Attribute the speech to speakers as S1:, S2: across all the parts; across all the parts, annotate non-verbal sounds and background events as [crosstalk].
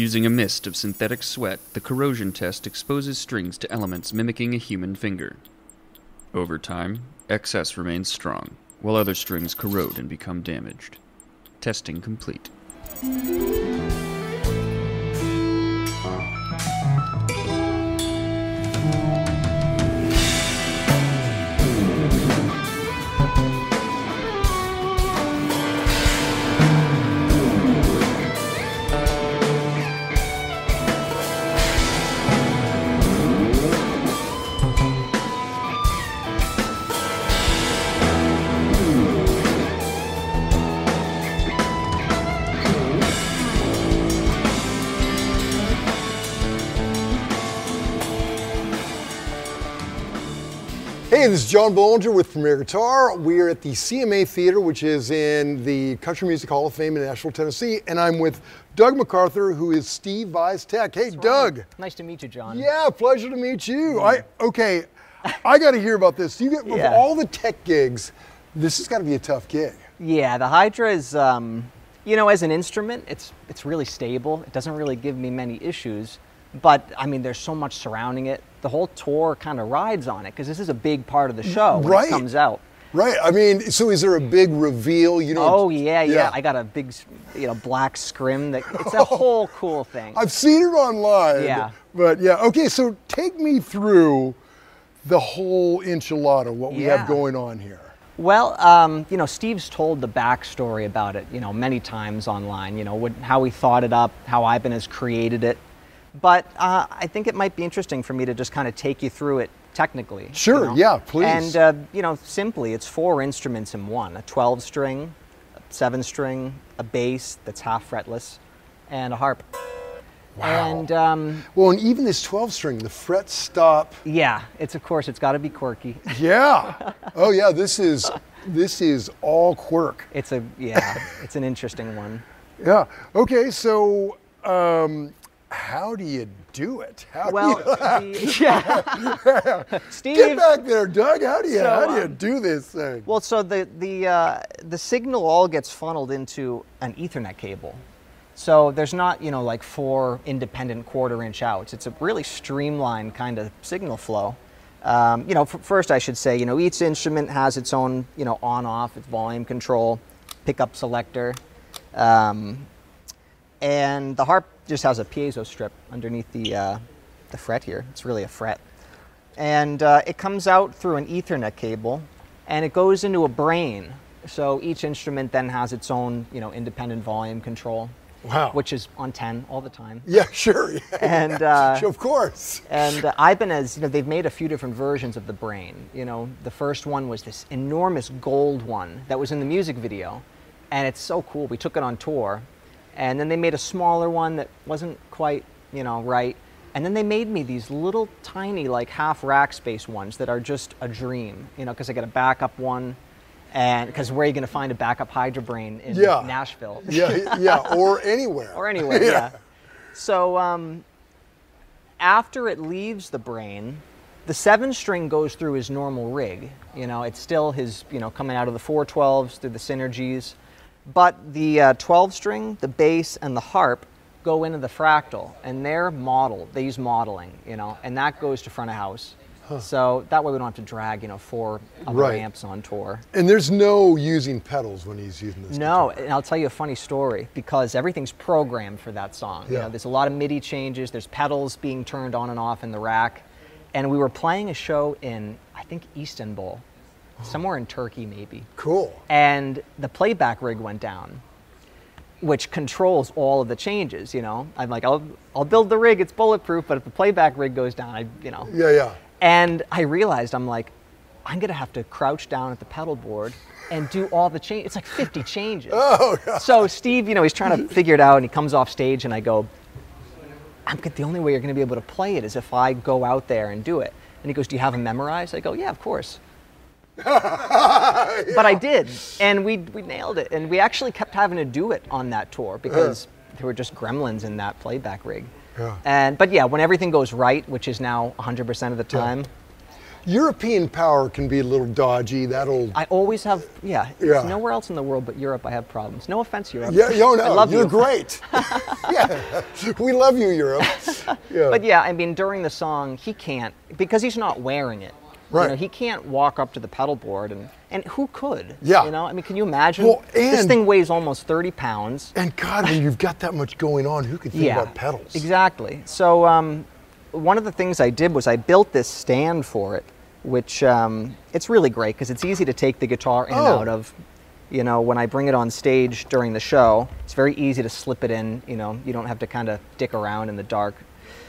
S1: Using a mist of synthetic sweat, the corrosion test exposes strings to elements mimicking a human finger. Over time, XS remains strong, while other strings corrode and become damaged. Testing complete.
S2: Hey, this is John Bohlinger with Premier Guitar. We are at the CMA Theater, which is in the Country Music Hall of Fame in Nashville, Tennessee, and I'm with Doug MacArthur, who is Steve Vai's Tech. Hey, Doug.
S3: Nice to meet you, John.
S2: Yeah, pleasure to meet you. I okay, I got to hear about this. You get
S3: Yeah.
S2: all the tech gigs, this has got to be a tough gig.
S3: Yeah, the Hydra is, um, you know, as an instrument, it's it's really stable. It doesn't really give me many issues, but I mean, there's so much surrounding it. The whole tour kind of rides on it because this is a big part of the show when
S2: Right.
S3: it comes out.
S2: Right. I mean, so is there a big reveal? You know?
S3: Oh yeah, yeah, I got a big, you know, black scrim. That it's a [laughs] whole cool thing.
S2: I've seen it online.
S3: Yeah.
S2: But yeah, okay, so take me through the whole enchilada, what we have going on here.
S3: Well, um, you know, Steve's told the backstory about it, you know, many times online. You know, what, how he thought it up, how Ibanez created it. But uh, I think it might be interesting for me to just kind of take you through it technically. you
S2: Sure,
S3: know.
S2: yeah, please.
S3: And uh, you know, simply, it's four instruments in one: a 12-string, a seven-string, a bass that's half fretless, and a harp.
S2: Wow.
S3: And um,
S2: Well, and even this 12 string, the frets stop.
S3: yeah, it's of course it's got to be quirky. [laughs]
S2: Yeah. oh yeah, this is this is all quirk.
S3: It's a yeah, it's an interesting one. [laughs]
S2: Yeah. Okay, so um, how do you do it? How
S3: Well,
S2: do
S3: the, [laughs] yeah. [laughs] Steve.
S2: get back there, Doug. How do you
S3: So,
S2: how do you
S3: um,
S2: do this thing?
S3: Well, so the the uh, the signal all gets funneled into an Ethernet cable. So there's not you know like four independent quarter inch outs. It's a really streamlined kind of signal flow. Um, you know, first I should say you know each instrument has its own you know on off, its volume control, pickup selector. Um, and the harp just has a piezo strip underneath the, uh, the fret here. It's really a fret. And uh, it comes out through an Ethernet cable and it goes into a brain. So each instrument then has its own, you know, independent volume control,
S2: Wow.
S3: which is on 10 all the time.
S2: yeah, sure. Yeah, [laughs]
S3: And,
S2: yeah,
S3: uh,
S2: of course.
S3: And uh, Ibanez, you know, they've made a few different versions of the brain. You know, the first one was this enormous gold one that was in the music video, and it's so cool. We took it on tour, and then they made a smaller one that wasn't quite, you know, right. And then they made me these little tiny, like half rack space ones that are just a dream. You know, because I got a backup one, and because where are you going to find a backup Hydra Brain in
S2: Yeah.
S3: Nashville? [laughs]
S2: Yeah, yeah, or anywhere.
S3: or anywhere, [laughs] yeah. So um, after it leaves the brain, the seven string goes through his normal rig. You know, it's still his, you know, coming out of the 412s through the synergies. But the uh, 12 string, the bass, and the harp go into the fractal, and they're modeled. They use modeling, you know, and that goes to front of house. So that way we don't have to drag, you know, four other
S2: Right.
S3: amps on tour.
S2: And there's no using pedals when he's using this.
S3: No,
S2: guitar.
S3: and I'll tell you a funny story because everything's programmed for that song. You
S2: Yeah.
S3: know, there's a lot of MIDI changes. There's pedals being turned on and off in the rack, and we were playing a show in I think Istanbul, somewhere in Turkey maybe,
S2: Cool.
S3: and the playback rig went down, which controls all of the changes. You know, I'm like, I'll I'll build the rig. It's bulletproof, but if the playback rig goes down, I you know.
S2: Yeah, yeah.
S3: And I realized I'm like, I'm gonna have to crouch down at the pedal board and do all the change. It's like 50 changes. [laughs]
S2: Oh, God.
S3: So Steve, you know, he's trying to figure it out, and he comes off stage, and I go, I'm the only way you're gonna be able to play it is if I go out there and do it. And he goes, Do you have them memorized? I go, Yeah, of course. [laughs] But I did, and we we nailed it, and we actually kept having to do it on that tour because there were just gremlins in that playback rig.
S2: Yeah.
S3: And but yeah, when everything goes right, which is now 100% of the time,
S2: European power can be a little dodgy. That'll.
S3: I always have, yeah,
S2: Yeah.
S3: nowhere else in the world but Europe I have problems. No offense, Europe.
S2: yeah, yo, no,
S3: I love
S2: you're
S3: you.
S2: great. [laughs] [laughs] yeah, we love you, Europe. Yeah.
S3: But yeah, I mean, during the song, he can't because he's not wearing it. You know,
S2: Right.
S3: he can't walk up to the pedal board, and and who could?
S2: Yeah.
S3: You know, I mean, can you imagine?
S2: Well,
S3: this thing weighs almost 30 pounds.
S2: And God, when you've got that much going on, who could think
S3: yeah.
S2: about pedals?
S3: Exactly. So um, one of the things I did was I built this stand for it, which um, it's really great because it's easy to take the guitar in and
S2: Oh.
S3: out of. You know, when I bring it on stage during the show, it's very easy to slip it in. You know, you don't have to kind of dick around in the dark.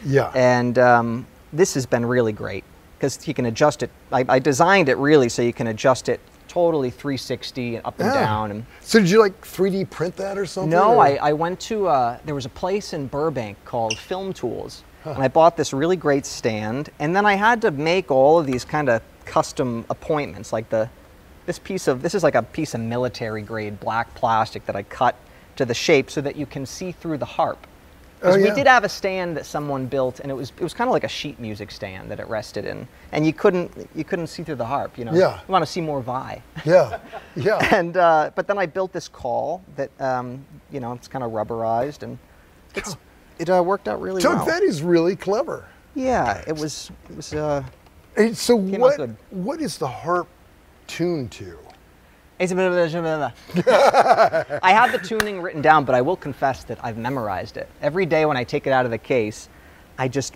S2: Yeah.
S3: And um, this has been really great because you can adjust it. I, I designed it really so you can adjust it totally 360 and up and
S2: Yeah.
S3: down. And
S2: so did you like 3D print that or something?
S3: no,
S2: or-
S3: I, I went to uh, there was a place in Burbank called Film Tools, and I bought this really great stand. And then I had to make all of these kind of custom appointments, like the this piece of this is like a piece of military grade black plastic that I cut to the shape so that you can see through the harp.
S2: Oh,
S3: we did have a stand that someone built, and it was it was kind of like a sheet music stand that it rested in, and you couldn't you couldn't see through the harp. You know,
S2: Yeah.
S3: you want to see more Vai.
S2: Yeah. Yeah. [laughs]
S3: and uh, but then I built this call that um, you know it's kind of rubberized, and it's it uh, worked out really well.
S2: Doug,
S3: well.
S2: that is really clever.
S3: yeah, it was it was. Uh,
S2: Hey, so what?
S3: good.
S2: What is the harp tuned to? [laughs]
S3: I have the tuning written down, but I will confess that I've memorized it. Every day when I take it out of the case, I just,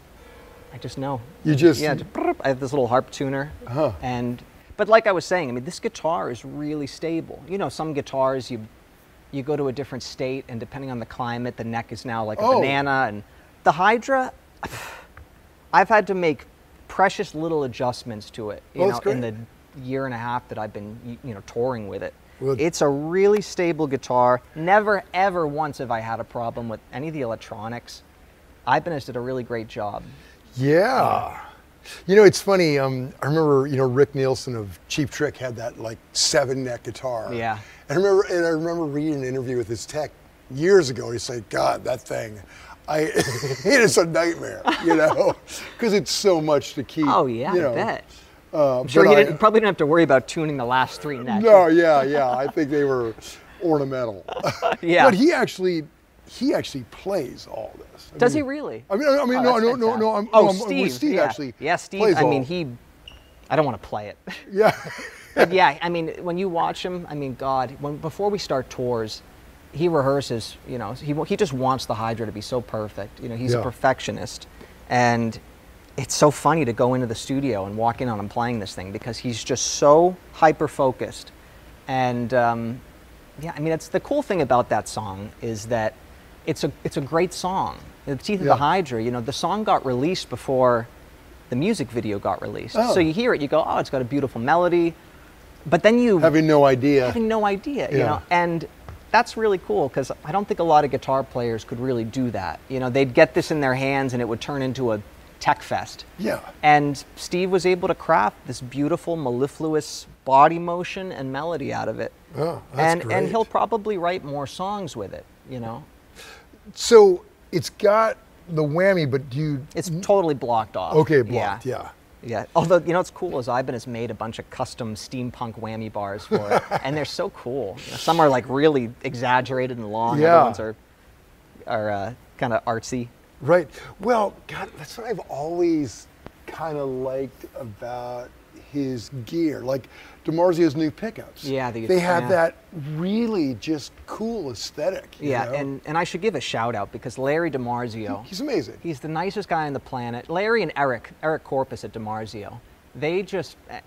S3: I just know.
S2: You just-
S3: yeah. Just, I have this little harp tuner,
S2: Uh-huh.
S3: and but like I was saying, I mean, this guitar is really stable. You know, some guitars you, you go to a different state, and depending on the climate, the neck is now like a
S2: Oh.
S3: banana, and the Hydra. [sighs] I've had to make precious little adjustments to it. You
S2: Oh,
S3: know,
S2: great.
S3: in the year and a half that I've been you know touring with it. It's a really stable guitar. Never ever once have I had a problem with any of the electronics. Ibanez did a really great job.
S2: Yeah. You know, it's funny. Um, I remember, you know, Rick Nielsen of Cheap Trick had that like seven neck guitar.
S3: Yeah.
S2: And I remember, and I remember reading an interview with his tech years ago. He said, "God, that thing, I, [laughs] it is a nightmare, you know, [laughs] because it's so much to keep."
S3: Oh yeah,
S2: you
S3: I
S2: know.
S3: bet.
S2: Uh,
S3: I'm sure you,
S2: I-
S3: you probably didn't have to worry about tuning the last three necks.
S2: No, yeah, yeah. I think they were [laughs] ornamental. [laughs] [laughs]
S3: Yeah.
S2: But he actually, he actually plays all this. I
S3: Does he really?
S2: I mean, I mean,
S3: Oh,
S2: no, no, no, no. I'm,
S3: oh,
S2: no, I'm-
S3: Steve.
S2: Steve
S3: yeah.
S2: actually.
S3: Yeah, Steve. I mean, he. I don't want to play it.
S2: Yeah.
S3: but yeah, I mean, when you watch him, I mean, God, when before we start tours, he rehearses. You know, he he just wants the Hydra to be so perfect. You know, he's
S2: Yeah.
S3: a perfectionist, and it's so funny to go into the studio and walk in on him playing this thing because he's just so hyper focused, and um, yeah, I mean, it's the cool thing about that song is that it's a it's a great song. The Teeth of
S2: Yeah.
S3: the Hydra. You know, the song got released before the music video got released.
S2: Oh.
S3: So you hear it, you go, oh, it's got a beautiful melody, but then you
S2: Having no idea.
S3: having no idea, you know, and that's really cool because I don't think a lot of guitar players could really do that. You know, they'd get this in their hands and it would turn into a tech fest.
S2: Yeah.
S3: And Steve was able to craft this beautiful, mellifluous body motion and melody out of it.
S2: Oh, that's
S3: and and he'll probably write more songs with it. You know,
S2: So it's got the whammy, but do you?
S3: it's totally blocked off.
S2: Okay, blocked. Yeah.
S3: Yeah. Although you know what's cool is Ibanez made a bunch of custom steampunk whammy bars for it, [laughs] and they're so cool. You know, some are like really exaggerated and long.
S2: Yeah.
S3: Other ones are are uh, kind of artsy.
S2: Right. Well, God, that's what I've always kind of liked about his gear, like DiMarzio's new pickups.
S3: Yeah, the-
S2: they have
S3: yeah.
S2: that really just cool aesthetic. you
S3: Yeah,
S2: know?
S3: and and I should give a shout out because Larry DiMarzio.
S2: he's amazing.
S3: He's the nicest guy on the planet. Larry and Eric, Eric Corpus at DiMarzio, they just, eh,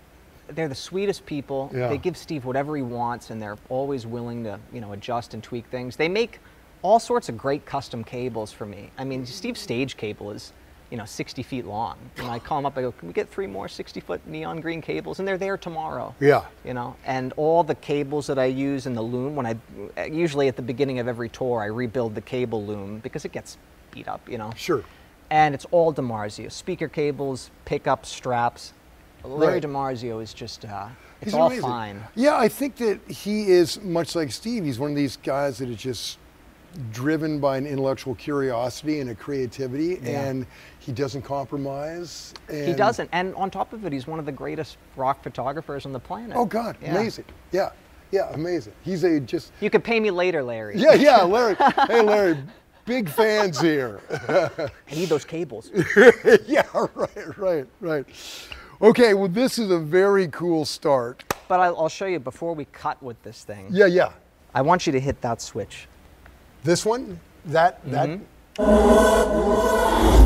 S3: they're the sweetest people.
S2: Yeah.
S3: They give Steve whatever he wants, and they're always willing to, you know, adjust and tweak things. They make all sorts of great custom cables for me. I mean, Steve's stage cable is, you know, 60 feet long. And I call him up, I go, can we get three more 60 foot neon green cables? And they're there tomorrow.
S2: Yeah.
S3: You know, and all the cables that I use in the loom, when I, usually at the beginning of every tour, I rebuild the cable loom because it gets beat up, you know
S2: Sure.
S3: and it's all DiMarzio. Speaker cables, pickup straps. Larry
S2: Right.
S3: DiMarzio is just, uh, it's
S2: He's
S3: all
S2: amazing.
S3: fine.
S2: Yeah, I think that he is much like Steve. He's one of these guys that is just driven by an intellectual curiosity and a creativity,
S3: Yeah.
S2: and he doesn't compromise. And
S3: He doesn't. And on top of it, he's one of the greatest rock photographers on the planet.
S2: Oh God,
S3: Yeah.
S2: amazing! Yeah, yeah, amazing. He's a just
S3: You could pay me later, Larry.
S2: yeah, yeah, [laughs] Larry. hey, Larry, big fans here.
S3: I need those cables. [laughs]
S2: yeah, right, right, right. Okay, well, this is a very cool start.
S3: But I'll, I'll show you before we cut with this thing.
S2: Yeah, yeah.
S3: I want you to hit that switch.
S2: This one, that, that.
S3: Mm-hmm.
S2: Yeah.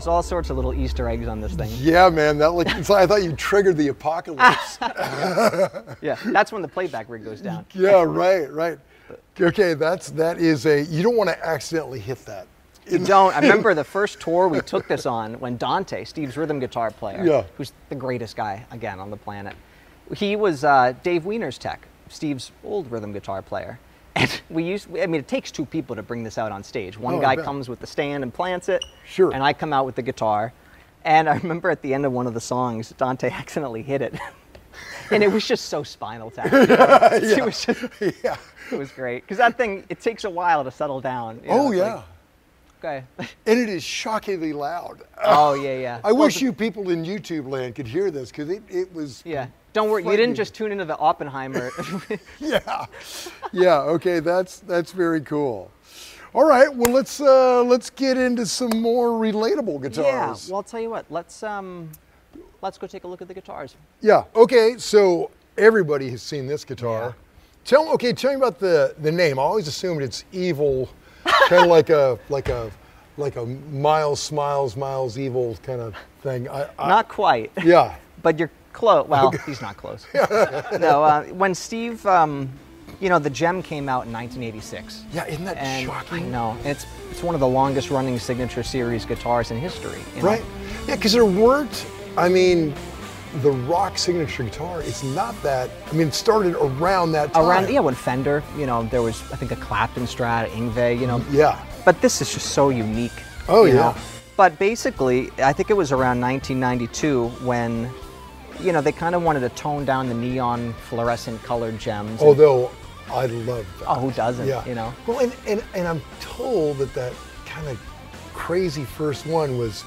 S3: There's all sorts of little Easter eggs on this thing.
S2: Yeah, man. That like, like I thought you triggered the apocalypse. [laughs]
S3: Yeah, that's when the playback rig goes down. [laughs]
S2: yeah, right, right. Okay, that's that is a. You don't want to accidentally hit that.
S3: You don't. I [laughs] remember the first tour we took this on when Dante, Steve's rhythm guitar player,
S2: Yeah.
S3: who's the greatest guy again on the planet, he was uh, Dave Weiner's tech, Steve's old rhythm guitar player. And [laughs] we use, I mean, it takes two people to bring this out on stage. One
S2: Oh,
S3: guy comes with the stand and plants it.
S2: Sure.
S3: And I come out with the guitar. And I remember at the end of one of the songs, Dante [laughs] accidentally hit it. [laughs] and it was just so spinal tap. It was just,
S2: yeah.
S3: it was great because that thing it takes a while to settle down. you oh, know,
S2: Oh yeah.
S3: like, okay.
S2: and it is shockingly loud.
S3: oh yeah, yeah.
S2: I
S3: Well,
S2: wish
S3: the-
S2: you people in YouTube land could hear this because it, it was.
S3: Yeah. Don't worry. You didn't just tune into the Oppenheimer. [laughs]
S2: Yeah. Yeah. Okay. That's that's very cool. All right. Well, let's uh, let's get into some more relatable guitars. yeah.
S3: Well, I'll tell you what. Let's um, let's go take a look at the guitars.
S2: Yeah. Okay. So everybody has seen this guitar.
S3: Yeah.
S2: Tell okay. Tell me about the the name. I always assumed it's evil, kind of [laughs] like a like a like a Miles Smiles Miles Evil kind of thing. I, I,
S3: Not quite,
S2: Yeah. [laughs]
S3: but you're close. Well, he's not close. [laughs] no. Uh, when Steve, um, you know, the Gem came out in 1986.
S2: Yeah. Isn't that
S3: And
S2: shocking?
S3: I know it's it's one of the longest running signature series guitars in history. you know?
S2: Right. Yeah. Because there weren't. I mean. The rock signature guitar, it's not that. I mean, it started around that time.
S3: Around yeah, when Fender, you know, there was I think a Clapton Strat, Yngwie, you know,
S2: Yeah.
S3: But this is just so unique.
S2: Oh, yeah.
S3: know? But basically, I think it was around 1992 when, you know, they kind of wanted to tone down the neon fluorescent colored gems.
S2: Although I love that.
S3: oh, who doesn't?
S2: Yeah.
S3: You know.
S2: Well, and, and, and I'm told that that kind of crazy first one was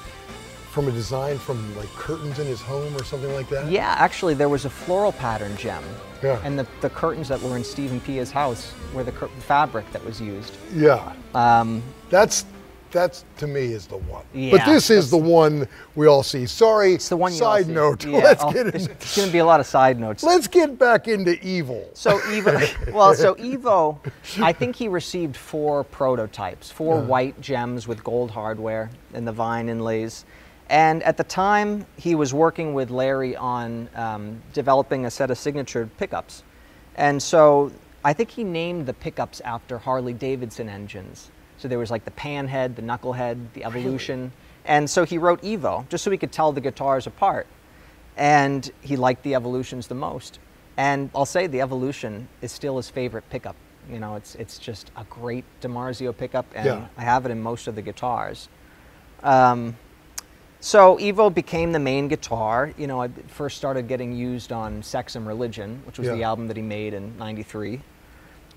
S2: from a design from like curtains in his home or something like that.
S3: Yeah, actually, there was a floral pattern gem.
S2: Yeah.
S3: And the, the curtains that were in Steve and Pia's house were the cur- fabric that was used.
S2: Yeah.
S3: Um,
S2: That's that's to me is the one. but this is the one we all see. Sorry.
S3: it's the one
S2: Side note. [laughs]
S3: Yeah,
S2: Let's
S3: oh,
S2: get
S3: there's,
S2: into,
S3: there's going to be a lot of side notes.
S2: let's get back into evil.
S3: So Evo, [laughs] well, so Evo, I think he received four prototypes, four white gems with gold hardware and the vine inlays. And at the time, he was working with Larry on um, developing a set of signature pickups. And so I think he named the pickups after Harley Davidson engines. So there was like the Panhead, the Knucklehead, the Evolution. And so he wrote Evo just so he could tell the guitars apart and he liked the evolutions the most. And I'll say the evolution is still his favorite pickup. You know, it's it's just a great DiMarzio pickup, and
S2: Yeah.
S3: I have it in most of the guitars. Um, so Evo became the main guitar. You know, I first started getting used on Sex and Religion, which was the album that he made in '93,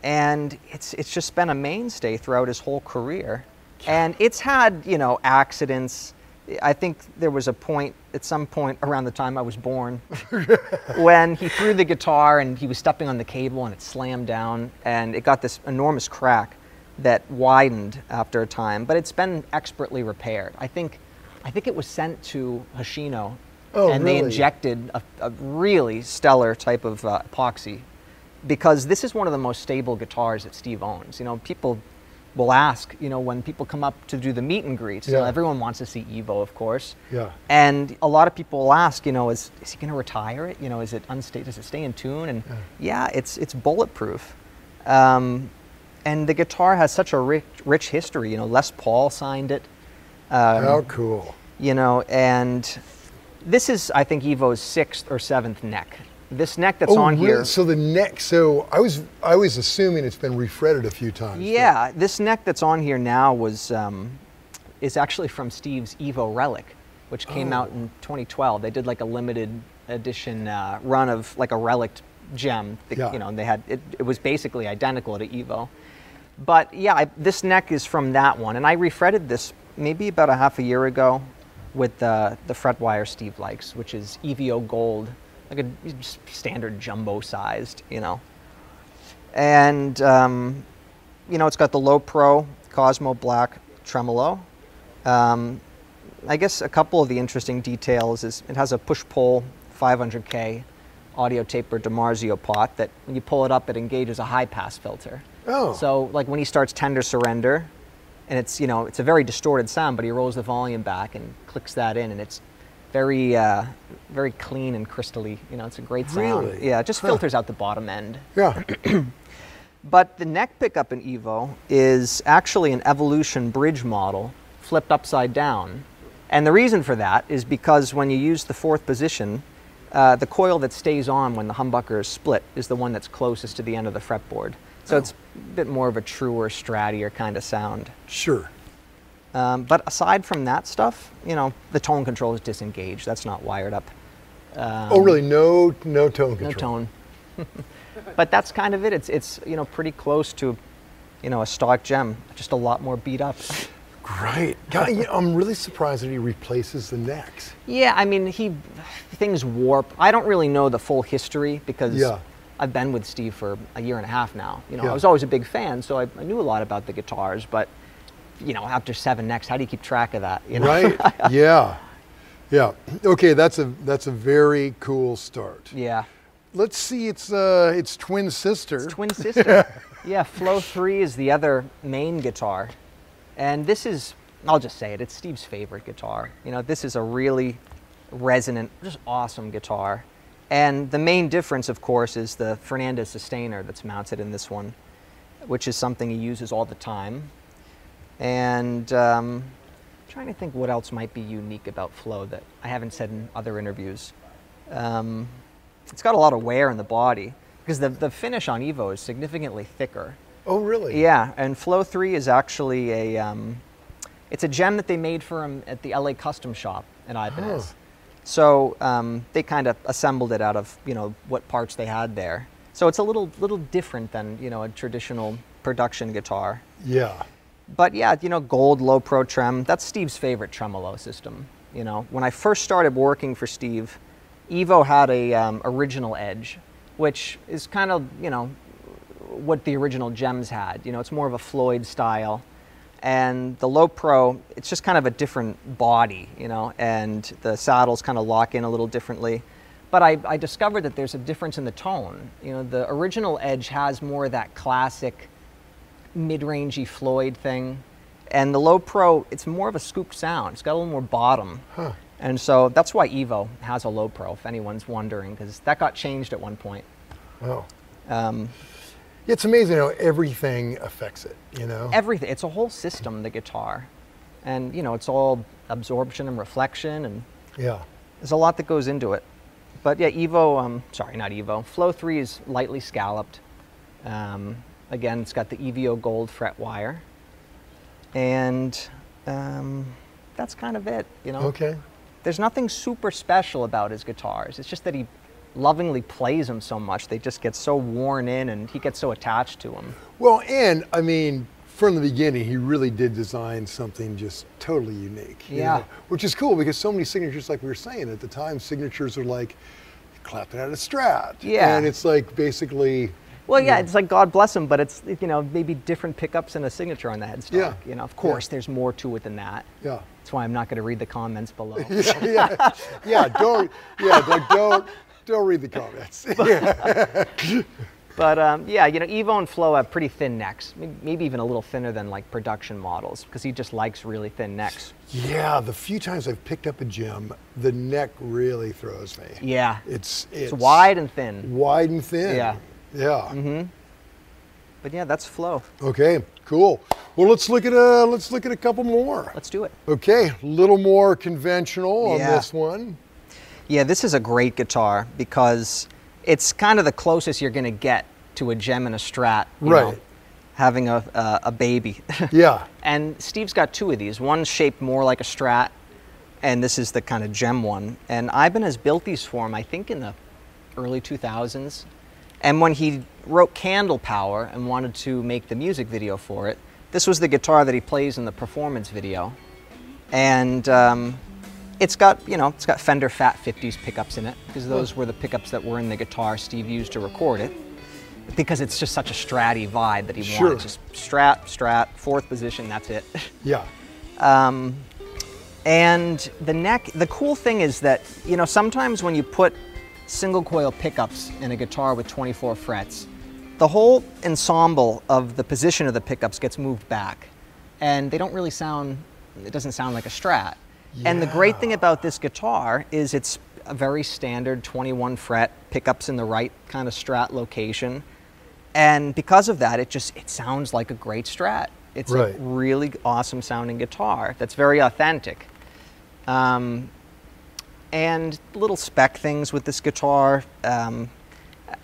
S3: and it's it's just been a mainstay throughout his whole career. And it's had you know accidents. I think there was a point at some point around the time I was born [laughs] when he threw the guitar and he was stepping on the cable and it slammed down and it got this enormous crack that widened after a time. But it's been expertly repaired. I think I think it was sent to Hoshino
S2: Oh,
S3: and they injected a, a really stellar type of uh, epoxy because this is one of the most stable guitars that Steve owns. You know, people will ask, you know, when people come up to do the meet and greets, you know, everyone wants to see Evo, of course.
S2: Yeah.
S3: And a lot of people will ask, you know, is, is he going to retire it? You know, is it unsta- does it stay in tune? And yeah, it's it's bulletproof. Um, and the guitar has such a rich, rich history. You know, Les Paul signed it. Um,
S2: How cool.
S3: you know, and this is, I think, Evo's sixth or seventh neck. This neck that's
S2: oh,
S3: on
S2: really?
S3: here.
S2: So the neck. So I was I was assuming it's been refretted a few times. but-
S3: Yeah, this neck that's on here now was um, is actually from Steve's Evo Relic, which came out in 2012. They did like a limited edition uh, run of like a relic gem. that,
S2: Yeah.
S3: You know, and they had it, it was basically identical to Evo. But yeah, I, this neck is from that one, and I refretted this maybe about a half a year ago with the the fret wire Steve likes, which is EVO Gold, like a standard jumbo sized, you know. And um, you know, it's got the low pro Cosmo Black tremolo. Um, I guess a couple of the interesting details is it has a push-pull 500K audio taper DiMarzio pot that when you pull it up, it engages a high-pass filter.
S2: Oh.
S3: So like when he starts Tender Surrender, and it's you know it's a very distorted sound, but he rolls the volume back and clicks that in, and it's very uh, very clean and crystally. You know, it's a great sound.
S2: Really?
S3: Yeah, it just
S2: Huh.
S3: filters out the bottom end.
S2: Yeah. [clears throat]
S3: But the neck pickup in Evo is actually an Evolution bridge model flipped upside down. And the reason for that is because when you use the fourth position, uh, the coil that stays on when the humbucker is split is the one that's closest to the end of the fretboard. So it's a bit more of a truer, strattier kind of sound.
S2: Sure.
S3: Um, but aside from that stuff, you know, the tone control is disengaged. That's not wired up. Um,
S2: oh, really? No, no tone control.
S3: no tone. [laughs] but that's kind of it. It's it's you know pretty close to, you know, a stock gem, just a lot more beat up.
S2: Great. God, I'm really surprised that he replaces the necks.
S3: Yeah, I mean he things warp. I don't really know the full history because
S2: Yeah.
S3: I've been with Steve for a year and a half now. You know,
S2: Yeah.
S3: I was always a big fan, so I, I knew a lot about the guitars. But you know, after seven next, how do you keep track of that? You know?
S2: Right? [laughs] yeah. Yeah. Okay, that's a that's a very cool start.
S3: yeah.
S2: Let's see its uh its twin sister.
S3: It's twin sister. [laughs] yeah, Flow 3 is the other main guitar. And this is, I'll just say it, it's Steve's favorite guitar. You know, this is a really resonant, just awesome guitar. And the main difference, of course, is the Fernandes sustainer that's mounted in this one, which is something he uses all the time. And um, I'm trying to think what else might be unique about Flow that I haven't said in other interviews. Um, it's got a lot of wear in the body because the, the finish on Evo is significantly thicker.
S2: oh, really?
S3: Yeah, and Flow 3 is actually a, um, it's a gem that they made for him at the LA Custom Shop in Ibanez.
S2: Huh.
S3: So um, they kind of assembled it out of, you know, what parts they had there. So it's a little, little different than, you know, a traditional production guitar.
S2: Yeah.
S3: But yeah, you know, gold low pro trem, that's Steve's favorite tremolo system. You know, when I first started working for Steve, Evo had a um, original edge, which is kind of, you know, what the original gems had. You know, it's more of a Floyd style. And the low pro, it's just kind of a different body, you know, and the saddles kind of lock in a little differently. But I, I discovered that there's a difference in the tone. You know, the original edge has more of that classic mid-rangey Floyd thing, and the low pro it's more of a scoop sound. It's got a little more bottom,
S2: Huh.
S3: and so that's why Evo has a low pro. If anyone's wondering, because that got changed at one point.
S2: Wow.
S3: Um,
S2: It's amazing how everything affects it, you know?
S3: everything. It's a whole system. The guitar, and you know, it's all absorption and reflection, and
S2: yeah.
S3: there's a lot that goes into it. But yeah, Evo. Um, sorry, not Evo. Flow three is lightly scalloped. Um, again, it's got the EVO gold fret wire, and um, that's kind of it. You know.
S2: Okay.
S3: there's nothing super special about his guitars. It's just that he lovingly plays them so much. They just get so worn in and he gets so attached to them.
S2: Well, and I mean, from the beginning, he really did design something just totally unique.
S3: Yeah.
S2: know, which is cool because so many signatures, like we were saying at the time, signatures are like clapping out a strat.
S3: Yeah.
S2: And it's like basically,
S3: Well, yeah, it's like God bless him, but it's you know maybe different pickups and a signature on the headstock.
S2: Yeah.
S3: You know, of course, there's more to it than that.
S2: yeah.
S3: That's why I'm not going to read the comments below. [laughs]
S2: yeah, yeah, yeah, don't, yeah, like don't, don't read the comments. [laughs] Yeah.
S3: But um, yeah, you know, Evo and Flo have pretty thin necks, maybe even a little thinner than like production models, because he just likes really thin necks.
S2: Yeah, the few times I've picked up a gem, the neck really throws me.
S3: Yeah,
S2: It's, it's
S3: it's wide and thin.
S2: wide and thin.
S3: Yeah.
S2: Yeah. Mm-hmm.
S3: But yeah, that's flow.
S2: Okay. Cool. Well, let's look at a let's look at a couple more.
S3: Let's do it.
S2: Okay, a little more conventional on
S3: Yeah.
S2: this one.
S3: Yeah, this is a great guitar because it's kind of the closest you're going to get to a gem and a strat. you know,
S2: Right.
S3: having a, a, a baby. [laughs]
S2: Yeah.
S3: and Steve's got two of these. One's shaped more like a strat, and this is the kind of gem one. And Ibanez built these for him, I think, in the early 2000s. And when he wrote Candle Power and wanted to make the music video for it, this was the guitar that he plays in the performance video. And um, it's got, you know, it's got Fender Fat 50s pickups in it because those were the pickups that were in the guitar Steve used to record it. Because it's just such a stratty vibe that he
S2: Sure.
S3: wanted. Just strat, strat, fourth position, that's it. [laughs]
S2: Yeah.
S3: Um, and the neck, the cool thing is that, you know, sometimes when you put single coil pickups in a guitar with 24 frets, the whole ensemble of the position of the pickups gets moved back. And they don't really sound, it doesn't sound like a strat. And the great thing about this guitar is it's a very standard 21 fret pickups in the right kind of strat location. And because of that, it just, it sounds like a great strat. It's
S2: Right.
S3: a really awesome sounding guitar that's very authentic. Um, and little spec things with this guitar. Um,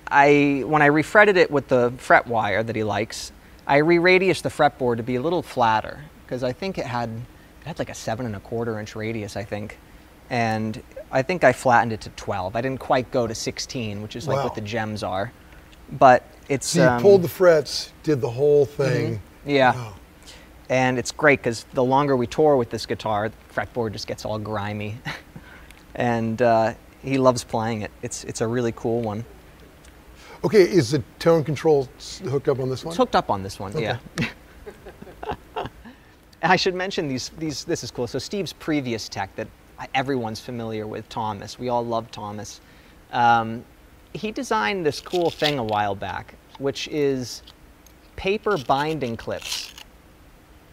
S3: I when I refretted it with the fret wire that he likes, I re-radiused the fretboard to be a little flatter because I think it had it had like a seven and a quarter inch radius, I think, and I think I flattened it to 12. I didn't quite go to 16, which is like
S2: Wow.
S3: what the gems are, but it's
S2: So you
S3: um,
S2: pulled the frets, did the whole thing.
S3: yeah.
S2: Wow.
S3: And it's great because the longer we tour with this guitar, the fretboard just gets all grimy. [laughs] and uh, he loves playing it. It's, it's a really cool one.
S2: Okay, is the tone control hooked up on this one?
S3: It's hooked up on this one,
S2: Okay.
S3: yeah. [laughs] I should mention these, these, this is cool. So Steve's previous tech that everyone's familiar with, Thomas, we all love Thomas. Um, he designed this cool thing a while back, which is paper binding clips.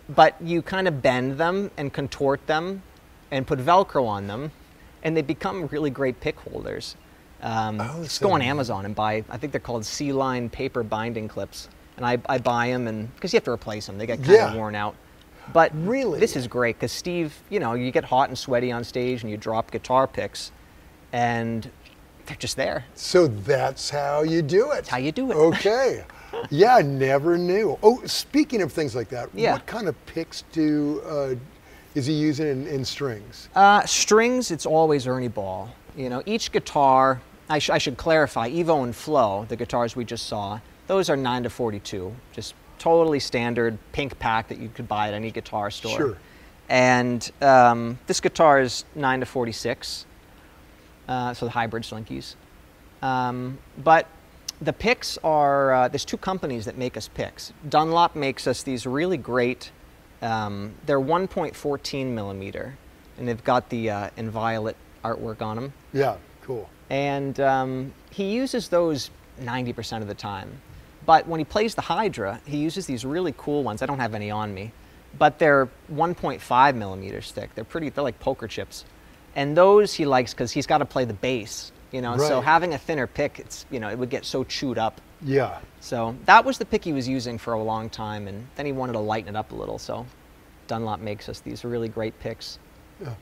S3: But you kind of bend them and contort them and put Velcro on them, and they become really great pick holders. Um,
S2: Oh,
S3: just
S2: so-
S3: go on Amazon and buy, I think they're called C-line paper binding clips. And I, I buy them, and because you have to replace them, they get kind
S2: Yeah.
S3: of worn out. But
S2: Really?
S3: this is great because Steve, you know, you get hot and sweaty on stage and you drop guitar picks, and they're just there.
S2: So that's how you do it.
S3: how you do it.
S2: Okay. [laughs] yeah, I never knew. Oh, speaking of things like that,
S3: Yeah.
S2: what kind of picks do uh, is he using in, in strings?
S3: Uh, strings, it's always Ernie Ball. You know, each guitar, I, sh- I should clarify, Evo and Flow, the guitars we just saw, those are 9 to 42, just totally standard pink pack that you could buy at any guitar store.
S2: Sure.
S3: And um, this guitar is 9 to 46, uh, so the hybrid Slinkies. Um, but the picks are, uh, there's two companies that make us picks. Dunlop makes us these really great, um, they're 1.14 millimeter, and they've got the uh, Inviolate artwork on them.
S2: Yeah, cool.
S3: And um, he uses those 90% of the time. But when he plays the Hydra, he uses these really cool ones. I don't have any on me, but they're 1.5 millimeters thick. They're pretty, they're like poker chips. And those he likes because he's got to play the bass, you know. So having a thinner pick, it's, you know, it would get so chewed up.
S2: Yeah.
S3: So that was the pick he was using for a long time, and then he wanted to lighten it up a little. So Dunlop makes us these really great picks. Yeah.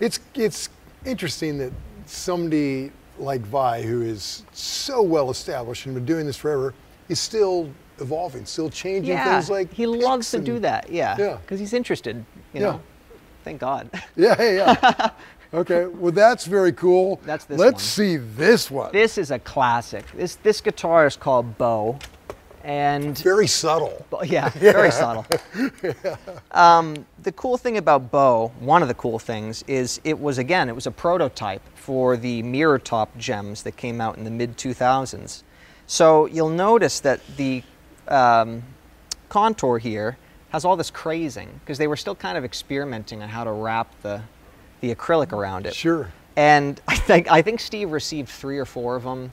S2: It's it's interesting that somebody like Vai, who is so well established and been doing this forever, is still evolving, still changing
S3: Yeah,
S2: things like
S3: he loves to
S2: and-
S3: do that. Yeah,
S2: Yeah.
S3: because he's interested. You
S2: Yeah.
S3: know, thank God.
S2: Yeah, yeah, yeah. [laughs] yeah. okay, well that's very cool.
S3: That's this
S2: Let's
S3: one.
S2: see this one.
S3: this is a classic. This this guitar is called Bow, and
S2: very subtle.
S3: Bo- yeah, [laughs] very subtle. [laughs] Um, the cool thing about Bow, one of the cool things, is it was again it was a prototype for the mirror top gems that came out in the mid 2000s. So you'll notice that the um, contour here has all this crazing because they were still kind of experimenting on how to wrap the the acrylic around it.
S2: Sure.
S3: And [laughs] I think I think Steve received three or four of them.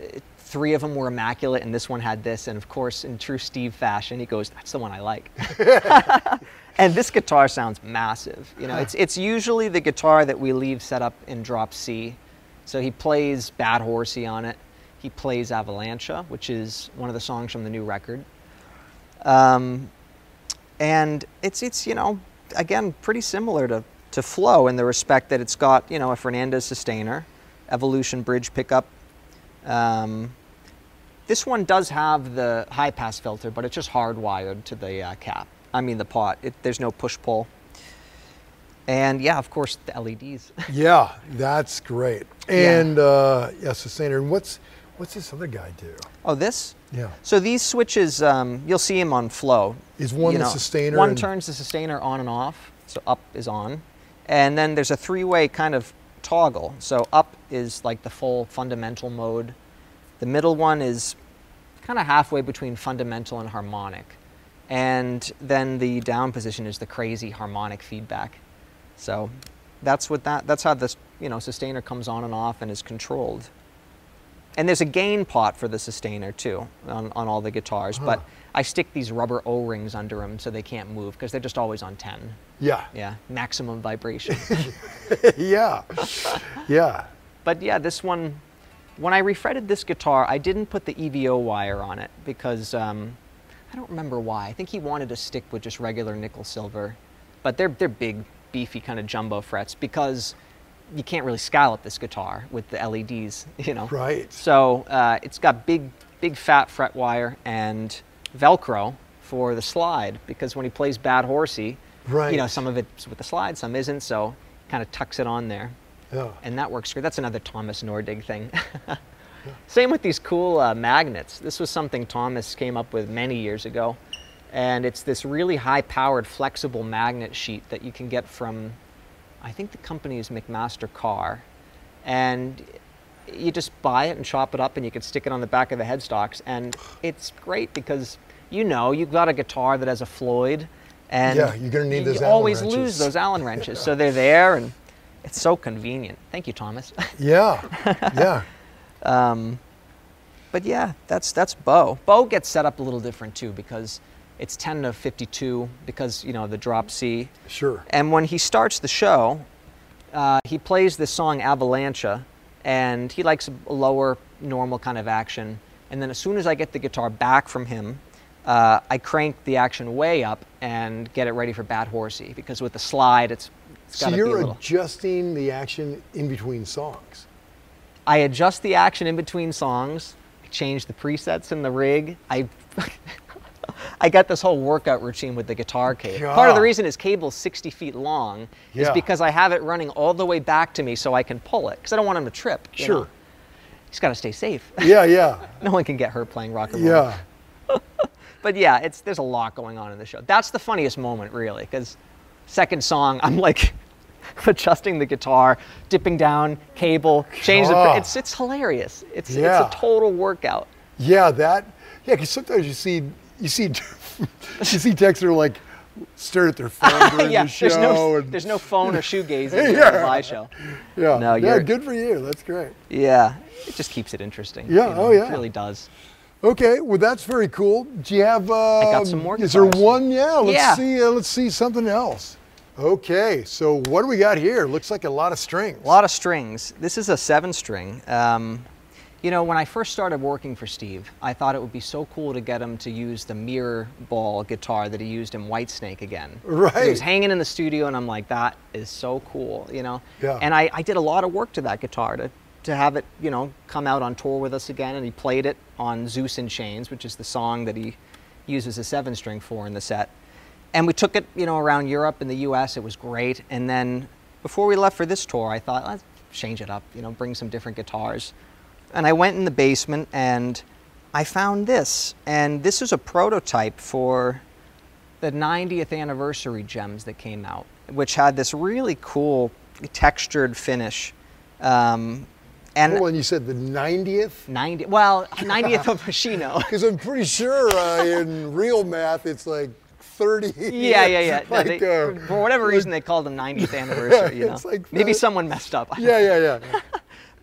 S3: Uh, Three of them were immaculate, and this one had this. And of course, in true Steve fashion, he goes, "That's the one I like." [laughs] and this guitar sounds massive. You know, it's it's usually the guitar that we leave set up in drop C. So he plays Bad Horsie on it. He plays Avalancha, which is one of the songs from the new record. Um, and it's it's you know again pretty similar to to Flow in the respect that it's got you know a Fernandes sustainer, Evolution bridge pickup, Um, this one does have the high pass filter, but it's just hardwired to the uh, cap. I mean the pot. It, there's no push pull. And yeah, of course the LEDs. [laughs]
S2: Yeah, that's great. And uh, yeah, sustainer. And what's what's this other guy do?
S3: oh, this?
S2: Yeah.
S3: So these switches, um, you'll see them on flow.
S2: Is one
S3: You
S2: the
S3: know,
S2: sustainer
S3: One turns the sustainer on and off. So up is on, and then there's a three-way kind of toggle. So up is like the full fundamental mode. The middle one is kind of halfway between fundamental and harmonic, and then the down position is the crazy harmonic feedback. So that's what that. That's how this you know sustainer comes on and off and is controlled. And there's a gain pot for the sustainer too on, on all the guitars, but I stick these rubber O-rings under them so they can't move because they're just always on 10.
S2: Yeah.
S3: Yeah, maximum vibration. [laughs]
S2: yeah. Yeah.
S3: but yeah, this one, when I refretted this guitar, I didn't put the EVO wire on it because um, I don't remember why. I think he wanted to stick with just regular nickel silver, but they're they're big, beefy kind of jumbo frets because you can't really scallop this guitar with the LEDs, you know.
S2: Right.
S3: So uh, it's got big, big fat fret wire and Velcro for the slide because when he plays Bad Horsie, right. you know, some of it's with the slide, some isn't. So kind of tucks it on there,
S2: Yeah.
S3: and that works great. That's another Thomas Nordegg thing. [laughs] Same with these cool uh, magnets. This was something Thomas came up with many years ago, and it's this really high-powered, flexible magnet sheet that you can get from, I think the company is McMaster-Carr, and you just buy it and chop it up, and you can stick it on the back of the headstocks, and it's great because you know you've got a guitar that has a Floyd, and
S2: Yeah, you're gonna need those
S3: you
S2: Allen
S3: always
S2: wrenches.
S3: lose those Allen [laughs] wrenches, so they're there, and it's so convenient. Thank you, Thomas. [laughs]
S2: Yeah. Yeah.
S3: Um, but yeah, that's that's Bo. Bo gets set up a little different too because it's 10 to 52 because you know the drop C.
S2: Sure.
S3: And when he starts the show, uh, he plays this song Avalancha, and he likes a lower, normal kind of action. And then as soon as I get the guitar back from him, uh, I crank the action way up and get it ready for Bad Horsie because with the slide, it's, it's
S2: So
S3: got to be a
S2: you're
S3: little.
S2: adjusting the action in between songs.
S3: I adjust the action in between songs, I change the presets in the rig. I I got this whole workout routine with the guitar cable. Part of the reason is cable's 60 feet long is because I have it running all the way back to me so I can pull it because I don't want him to trip.
S2: Sure.
S3: know. He's got to stay safe.
S2: Yeah, yeah. [laughs]
S3: no one can get hurt playing rock and roll.
S2: Yeah. [laughs]
S3: But yeah, it's there's a lot going on in the show. That's the funniest moment, really, because second song, I'm like [laughs] adjusting the guitar, dipping down cable, change the. It's it's hilarious. It's
S2: Yeah.
S3: it's a total workout.
S2: Yeah, that. Yeah, because sometimes you see you see [laughs] you see Dexter like stare at their phone [laughs] during
S3: yeah,
S2: the show.
S3: there's no
S2: and,
S3: there's no phone or shoegazing [laughs] during
S2: Yeah.
S3: the live show.
S2: yeah,
S3: no,
S2: yeah, good for you. That's great.
S3: Yeah, it just keeps it interesting.
S2: Yeah,
S3: you know,
S2: oh, yeah.
S3: it really does.
S2: Okay, well that's very cool. Do you have? Uh,
S3: got some more
S2: Is there one? Yeah. Let's
S3: Yeah.
S2: see. Uh, let's see something else. Okay, so what do we got here? Looks like a lot of strings.
S3: A lot of strings. This is a seven string. Um, you know, when I first started working for Steve, I thought it would be so cool to get him to use the mirror ball guitar that he used in Whitesnake again.
S2: Right.
S3: He was hanging in the studio, and I'm like, that is so cool, you know?
S2: Yeah.
S3: And I, I did a lot of work to that guitar to, to have it, you know, come out on tour with us again, and he played it on Zeus in Chains, which is the song that he uses a seven string for in the set. And we took it, you know, around Europe and the U.S. It was great. And then before we left for this tour, I thought, let's change it up, you know, bring some different guitars. And I went in the basement and I found this. And this is a prototype for the 90th anniversary gems that came out, which had this really cool textured finish. Um, and
S2: Hold on, you said the 90th?
S3: 90, well, 90th of Hoshino.
S2: Because [laughs] I'm pretty sure uh, in real math it's like 30. [laughs]
S3: Yeah, yeah, yeah. [laughs] No,
S2: like,
S3: they-
S2: uh,
S3: for whatever reason, they called them 90th anniversary. You know,
S2: it's like
S3: maybe someone messed up.
S2: yeah, yeah, yeah.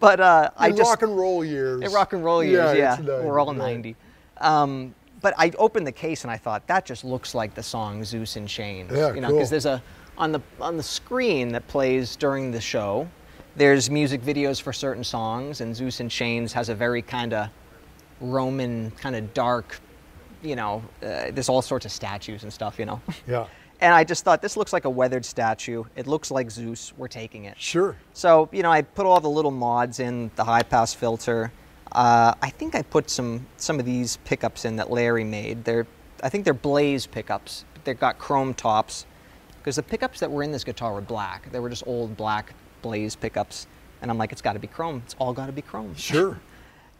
S3: But uh, I
S2: In
S3: just
S2: rock and roll years.
S3: in rock and roll years, yeah,
S2: 90,
S3: we're all. 90. Um, but I opened the case and I thought that just looks like the song Zeus in Chains.
S2: Yeah,
S3: you know,
S2: cool.
S3: because there's a on the on the screen that plays during the show. There's music videos for certain songs, and Zeus in Chains has a very kind of Roman, kind of dark. You know, uh, there's all sorts of statues and stuff. You know.
S2: Yeah,
S3: And I just thought this looks like a weathered statue. It looks like Zeus. We're taking it.
S2: sure.
S3: So you know, I put all the little mods in the high pass filter. Uh, I think I put some some of these pickups in that Larry made. They're I think they're Blaze pickups. But they've got chrome tops because the pickups that were in this guitar were black. They were just old black Blaze pickups, and I'm like, it's got to be chrome. It's all got to be chrome.
S2: Sure. [laughs]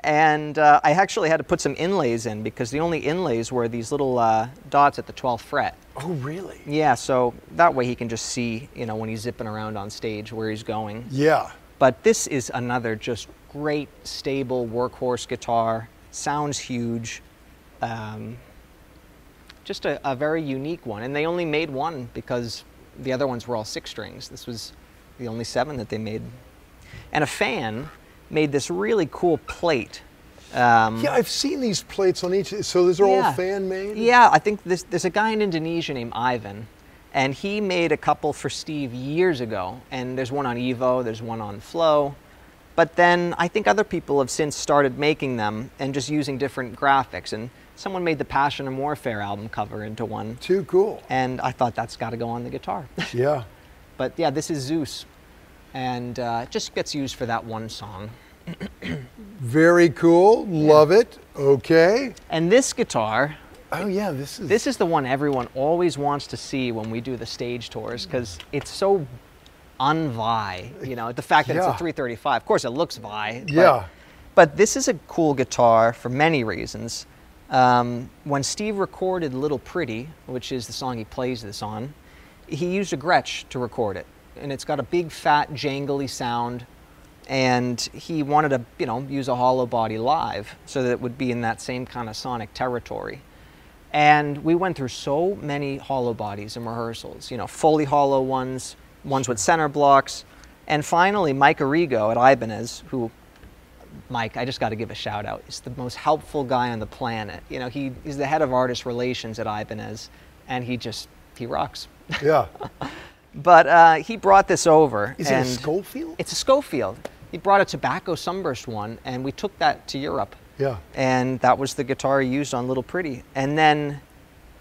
S3: And uh, I actually had to put some inlays in because the only inlays were these little uh, dots at the 12th fret.
S2: Oh, really?
S3: Yeah, so that way he can just see, you know, when he's zipping around on stage where he's going.
S2: Yeah.
S3: But this is another just great, stable workhorse guitar. Sounds huge. Um, just a, a very unique one. And they only made one because the other ones were all six strings. This was the only seven that they made. And a fan made this really cool plate. Um,
S2: Yeah, I've seen these plates on each. So these are
S3: yeah.
S2: all fan made.
S3: Yeah, I think this, there's a guy in Indonesia named Ivan, and he made a couple for Steve years ago. And there's one on Evo, there's one on Flow. But then I think other people have since started making them and just using different graphics. And someone made the Passion and Warfare album cover into one.
S2: Too cool.
S3: And I thought that's got to go on the guitar. [laughs]
S2: Yeah.
S3: but yeah, this is Zeus. And uh, it just gets used for that one song. [clears throat]
S2: Very cool. Love it. Okay.
S3: And this guitar,
S2: Oh yeah, this is.
S3: This is the one everyone always wants to see when we do the stage tours because it's so un-Vai. You know, the fact that
S2: Yeah.
S3: it's a 335. Of course, it looks Vai. but-
S2: Yeah.
S3: But, this is a cool guitar for many reasons. Um, when Steve recorded Little Pretty, which is the song he plays this on, he used a Gretsch to record it. And it's got a big, fat, jangly sound. And he wanted to, you know, use a hollow body live so that it would be in that same kind of sonic territory. And we went through so many hollow bodies in rehearsals, you know, fully hollow ones, ones with center blocks. And finally, Mike Arrigo at Ibanez, who, Mike, I just got to give a shout out. He's the most helpful guy on the planet. You know, he, he's the head of artist relations at Ibanez, and he just, he rocks.
S2: Yeah. [laughs]
S3: But uh, he brought this over.
S2: Is it a Scofield?
S3: It's a Scofield. He brought a tobacco sunburst one, and we took that to Europe
S2: Yeah.
S3: and that was the guitar he used on Little Pretty. And then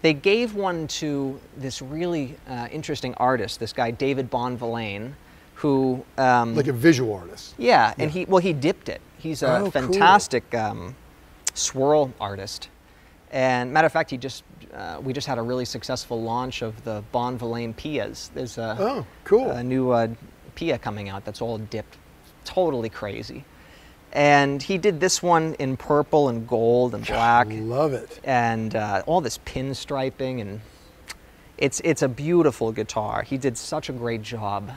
S3: they gave one to this really uh, interesting artist, this guy David Bonvillain, who um,
S2: Like a visual artist.
S3: yeah, and he well he dipped it. He's a
S2: Oh, cool.
S3: fantastic um, swirl artist. And matter of fact, he just uh, we just had a really successful launch of the Bonvillain Pias. There's a,
S2: Oh, cool.
S3: a new uh, Pia coming out that's all dipped, totally crazy. And he did this one in purple and gold and black, I
S2: Love it.
S3: and uh, all this pinstriping, and it's it's a beautiful guitar. He did such a great job.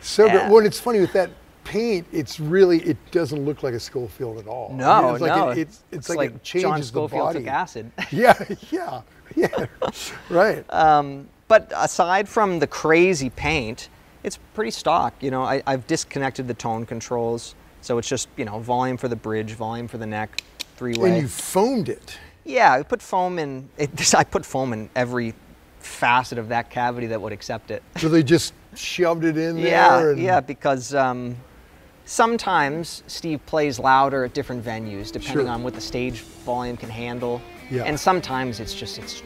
S2: So
S3: Yeah.
S2: good. [laughs] Well, it's funny with that paint. It's really it doesn't look like a Scofield at all. I
S3: No,
S2: mean, it's like
S3: no,
S2: It, it's, it's, like, it changes
S3: John
S2: the
S3: Scofield
S2: body.
S3: took acid. [laughs]
S2: Yeah, yeah, yeah. [laughs] right.
S3: Um, but aside from the crazy paint, it's pretty stock. You know, I, I've disconnected the tone controls, so it's just you know volume for the bridge, volume for the neck, three way.
S2: and you foamed it.
S3: Yeah, I put foam in. It, [laughs] I put foam in every facet of that cavity that would accept it.
S2: So they just shoved it in
S3: Yeah,
S2: there. And,
S3: yeah, because um, sometimes Steve plays louder at different venues depending
S2: Sure.
S3: on what the stage volume can handle.
S2: Yeah.
S3: And sometimes it's just it's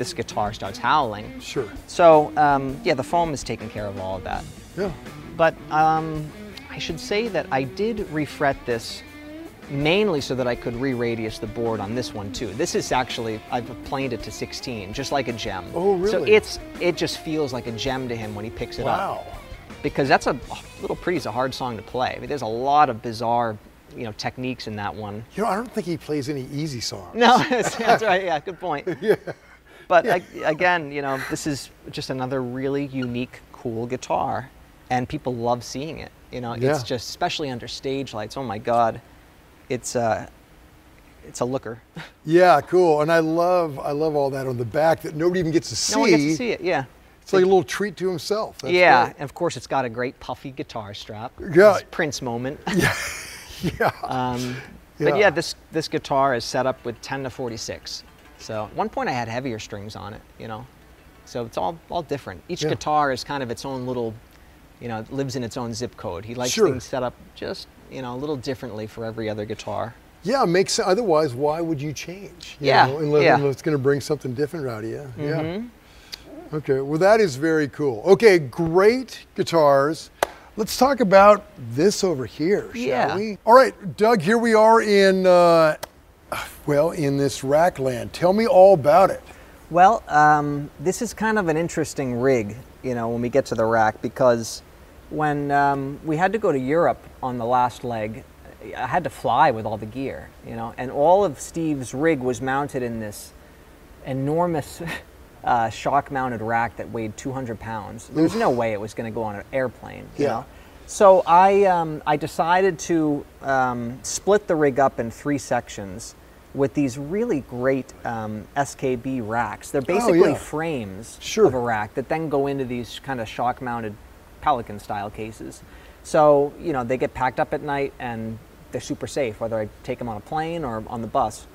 S3: this guitar starts howling.
S2: Sure.
S3: So um, yeah, the foam is taking care of all of that.
S2: Yeah.
S3: But um, I should say that I did refret this mainly so that I could re-radius the board on this one too. This is actually I've planed it to 16, just like a JEM.
S2: Oh, really?
S3: So it's it just feels like a JEM to him when he picks it up
S2: Wow.
S3: because that's a little pretty is a hard song to play. I mean, there's a lot of bizarre, you know, techniques in that one.
S2: You know, I don't think he plays any easy songs.
S3: No, that's, [laughs] that's right. Yeah, good point. [laughs] yeah. But ag- again, you know, this is just another really unique, cool guitar, and people love seeing it. You know,
S2: Yeah.
S3: it's just especially under stage lights. Oh my God, it's uh, it's a looker.
S2: Yeah, cool. And I love I love all that on the back that nobody even gets to see.
S3: no one gets to see it. Yeah.
S2: It's like a little treat to himself. That's
S3: yeah,
S2: great.
S3: and of course it's got a great puffy guitar strap.
S2: Yeah.
S3: Prince moment. [laughs]
S2: Yeah. [laughs]
S3: Um, But
S2: Yeah.
S3: yeah, this this guitar is set up with 10 to 46. So at one point I had heavier strings on it, you know. So it's all all different. Each
S2: Yeah.
S3: guitar is kind of its own little, you know, lives in its own zip code. He likes
S2: Sure.
S3: things set up just you know a little differently for every other guitar.
S2: Yeah, makes sense. Otherwise, why would you change? You
S3: Yeah,
S2: know, unless,
S3: yeah.
S2: unless it's going to bring something different out of you. Yeah.
S3: Mhm.
S2: Okay. Well, that is very cool. Okay, great guitars. Let's talk about this over here, shall
S3: Yeah.
S2: we? All right, Doug, here we are in, uh, well, in this rack land. Tell me all about it.
S3: Well, um, this is kind of an interesting rig, you know, when we get to the rack because when um, we had to go to Europe on the last leg, I had to fly with all the gear, you know, and all of Steve's rig was mounted in this enormous [laughs] uh, shock mounted rack that weighed 200 pounds. There was no way it was going to go on an airplane, you
S2: Yeah.
S3: know. So I, um, I decided to um, split the rig up in three sections with these really great um, SKB racks. They're basically
S2: Oh, yeah.
S3: frames
S2: Sure.
S3: of a rack that then go into these kind of shock mounted Pelican style cases. So, you know, they get packed up at night and they're super safe, whether I take them on a plane or on the bus.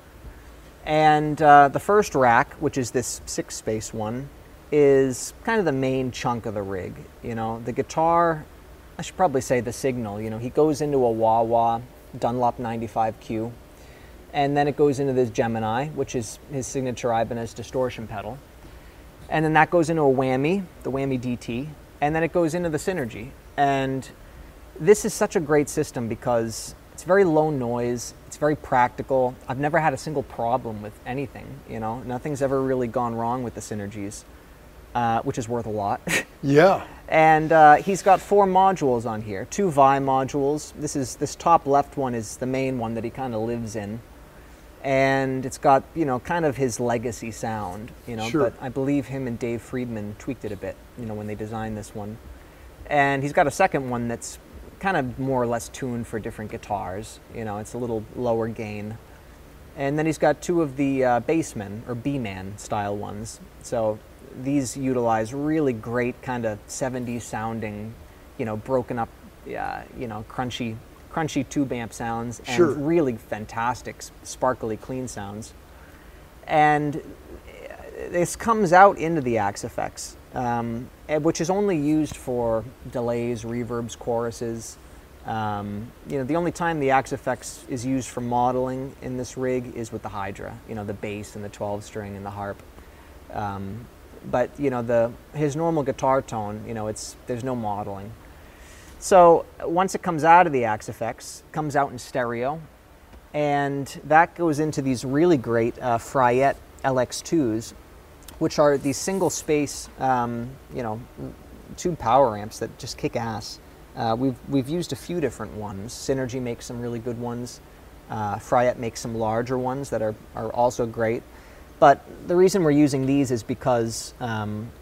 S3: And uh, the first rack, which is this six space one, is kind of the main chunk of the rig. You know, the guitar, I should probably say the signal, you know, he goes into a wah wah Dunlop 95Q. And then it goes into this Gemini, which is his signature Ibanez distortion pedal. And then that goes into a whammy, the whammy DT. And then it goes into the Synergy. And this is such a great system because it's very low noise, it's very practical. I've never had a single problem with anything, you know, nothing's ever really gone wrong with the Synergies, uh, which is worth a lot. [laughs]
S2: Yeah.
S3: And uh, he's got four modules on here, two Vai modules. This is this top left one is the main one that he kind of lives in, and it's got you know kind of his legacy sound, you know.
S2: Sure.
S3: But I believe him and Dave Friedman tweaked it a bit, you know, when they designed this one. And he's got a second one that's kind of more or less tuned for different guitars. You know, it's a little lower gain. And then he's got two of the uh, bassmen or B-man style ones. So these utilize really great kind of 70s sounding, you know, broken up, uh, you know, crunchy, crunchy tube amp sounds and
S2: Sure.
S3: really fantastic, sparkly, clean sounds. And this comes out into the Axe-Fx, um, eh, which is only used for delays, reverbs, choruses. Um, you know, the only time the Axe-Fx is used for modeling in this rig is with the Hydra. You know, the bass and the 12 string and the harp. Um, but you know, the his normal guitar tone, you know, it's there's no modeling. So once it comes out of the Axe-Fx, comes out in stereo, and that goes into these really great uh, Fryette LX2s, which are these single space, um, you know, tube power amps that just kick ass. Uh, we've we've used a few different ones. Synergy makes some really good ones. Uh, Fryette makes some larger ones that are are also great. But the reason we're using these is because um,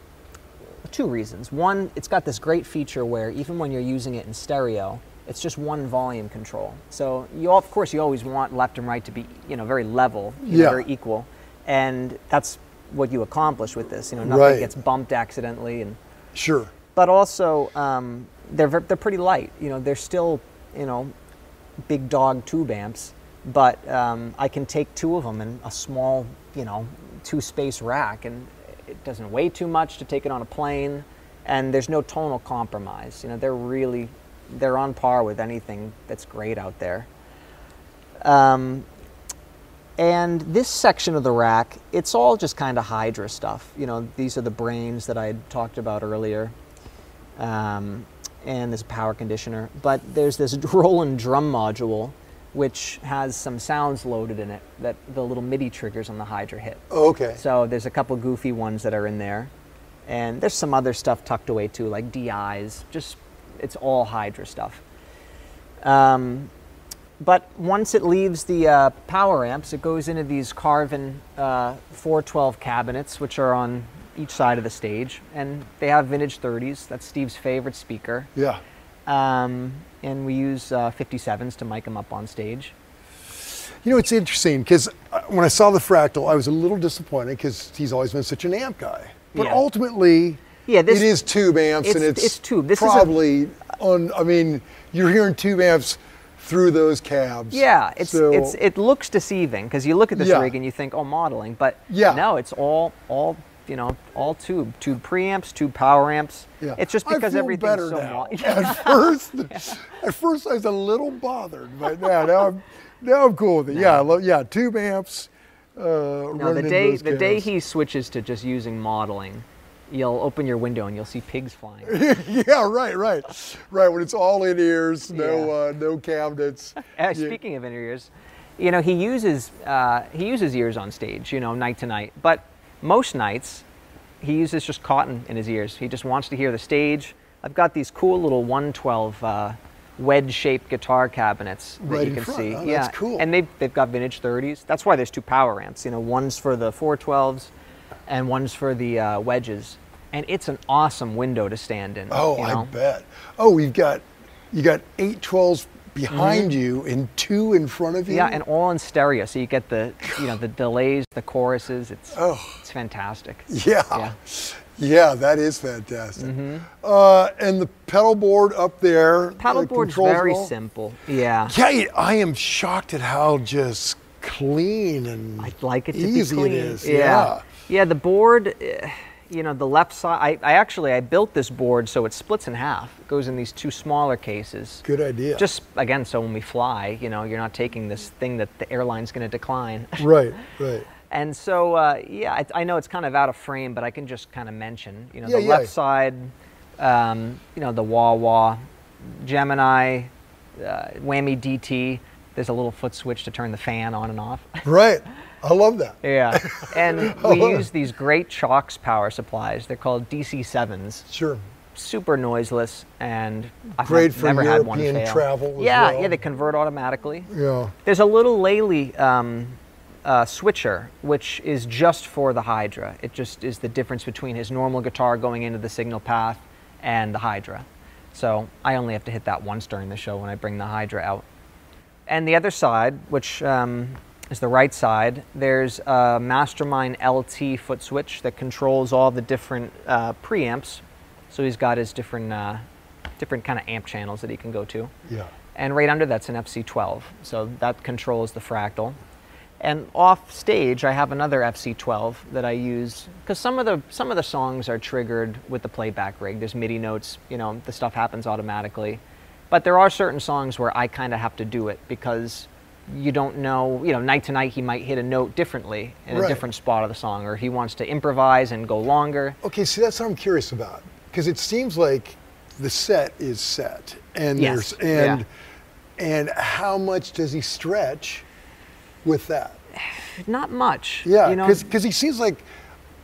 S3: two reasons. One, it's got this great feature where even when you're using it in stereo, it's just one volume control. So you, all, of course, you always want left and right to be, you know, very level, you know,
S2: Yeah.
S3: very equal, and that's what you accomplish with this. You know, nothing
S2: Right.
S3: gets bumped accidentally, and
S2: Sure.
S3: but also um, they're they're pretty light. You know, they're still, you know, big dog tube amps, but um, I can take two of them in a small, you know, two space rack, and doesn't weigh too much to take it on a plane, and there's no tonal compromise. You know, they're really they're on par with anything that's great out there. Um, and this section of the rack, it's all just kind of Hydra stuff. You know, these are the brains that I had talked about earlier. Um, and there's a power conditioner. But there's this [laughs] Roland drum module, which has some sounds loaded in it that the little MIDI triggers on the Hydra hit.
S2: Okay.
S3: So there's a couple goofy ones that are in there. And there's some other stuff tucked away too, like DIs. Just, it's all Hydra stuff. Um, but once it leaves the uh, power amps, it goes into these Carvin uh, 412 cabinets, which are on each side of the stage. And they have vintage 30s. That's Steve's favorite speaker.
S2: Yeah.
S3: Um, and we use uh, 57s to mic them up on stage.
S2: You know, it's interesting because when I saw the fractal, I was a little disappointed because he's always been such an amp guy. But
S3: Yeah.
S2: ultimately,
S3: Yeah, this-
S2: it is tube amps, and
S3: it's-
S2: it's,
S3: it's tube. This is a-
S2: probably on. I mean, you're hearing tube amps through those cabs.
S3: Yeah, it's
S2: So-
S3: it's it looks deceiving because you look at this
S2: Yeah.
S3: rig and you think, oh, modeling, but
S2: Yeah.
S3: no, it's all all you know, all tube, tube preamps, tube power amps.
S2: Yeah.
S3: It's just because everything's so
S2: now. At [laughs] first, at first I was a little bothered, but now, now I'm now I'm cool with it. Yeah, love, yeah, tube amps. Uh,
S3: No, the day the day he switches to just using modeling, you'll open your window and you'll see pigs flying. [laughs]
S2: yeah, right, right, right. When it's all in ears, no,
S3: Yeah.
S2: uh, no cabinets. [laughs]
S3: Uh,
S2: Yeah.
S3: speaking of in ears, you know he uses uh, he uses ears on stage, you know, night to night. But most nights, he uses just cotton in his ears. He just wants to hear the stage. I've got these cool little 112 uh, wedge-shaped guitar cabinets that
S2: Right
S3: you can
S2: front.
S3: see.
S2: Oh,
S3: yeah,
S2: cool.
S3: And they've they've got vintage 30s. That's why there's two power amps. You know, one's for the 412s, and one's for the uh, wedges. And it's an awesome window to stand in.
S2: Oh,
S3: you
S2: I
S3: know?
S2: bet. Oh, we've got you got eight twelves behind you and two in front of you.
S3: Yeah, and all in stereo, so you get the you know the [sighs] delays, the choruses. It's
S2: Oh.
S3: it's fantastic.
S2: Yeah.
S3: Yeah.
S2: Yeah, that is fantastic. Uh, and the pedal board up there. Pedal
S3: Paddleboard's
S2: controls
S3: very
S2: all.
S3: simple. Yeah,
S2: Yeah, I am shocked at how just clean and
S3: I'd like it to
S2: easy
S3: be clean.
S2: it is.
S3: Yeah,
S2: Yeah.
S3: yeah. The board, eh, you know, the left side. I, I actually I built this board so it splits in half. It goes in these two smaller cases.
S2: Good idea.
S3: Just again, so when we fly, you know, you're not taking this thing that the airline's going to decline. [laughs]
S2: right, right.
S3: And so, uh, yeah, I, I know it's kind of out of frame, but I can just kind of mention, you know,
S2: Yeah,
S3: the
S2: yeah.
S3: left side, um, you know, the wah wah, Gemini, uh, whammy DT. There's a little foot switch to turn the fan on and off. [laughs]
S2: Right. I love that.
S3: yeah, [laughs] and we use these great CIOKS power supplies. They're called DC7s.
S2: Sure.
S3: Super noiseless, and I've
S2: Great for
S3: never had one
S2: European
S3: fail.
S2: travel
S3: Yeah,
S2: well.
S3: yeah, they convert automatically.
S2: Yeah.
S3: There's a little Lehle um, uh, switcher, which is just for the Hydra. It just is the difference between his normal guitar going into the signal path and the Hydra. So I only have to hit that once during the show when I bring the Hydra out. And the other side, which um, is the right side, there's a Mastermind LT foot switch that controls all the different uh, preamps. So he's got his different, uh, different kind of amp channels that he can go to.
S2: Yeah.
S3: And right under that's an FC12. So that controls the fractal. And off stage, I have another FC12 that I use because some of the some of the songs are triggered with the playback rig. There's MIDI notes, you know, the stuff happens automatically. But there are certain songs where I kind of have to do it because you don't know, you know, night to night he might hit a note differently in
S2: Right.
S3: a different spot of the song, or he wants to improvise and go longer.
S2: Okay, see, that's what I'm curious about because it seems like the set is set, and
S3: Yes,
S2: there's and
S3: yeah.
S2: and how much does he stretch with that?
S3: Not much.
S2: Yeah,
S3: you know,
S2: because he seems like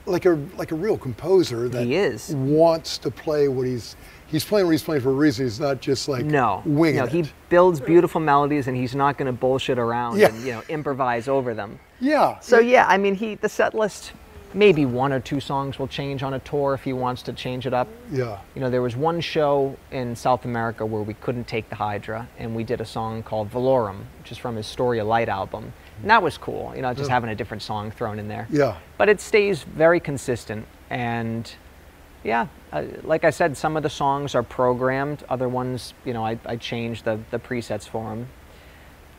S2: like a like a real composer that
S3: He is.
S2: wants to play what he's he's playing what he's playing for a reason. He's not just like
S3: No,
S2: winging
S3: no,
S2: it.
S3: he builds beautiful melodies, and he's not going to bullshit around
S2: Yeah.
S3: and you know improvise over them.
S2: yeah.
S3: So yeah, I mean, he the set list, maybe one or two songs will change on a tour if he wants to change it up.
S2: yeah.
S3: You know, there was one show in South America where we couldn't take the Hydra, and we did a song called Velorum, which is from his Story of Light album. And that was cool, you know, just
S2: Yeah.
S3: having a different song thrown in there.
S2: Yeah.
S3: But it stays very consistent, and yeah, uh, like I said, some of the songs are programmed. Other ones, you know, I, I change the, the presets for them.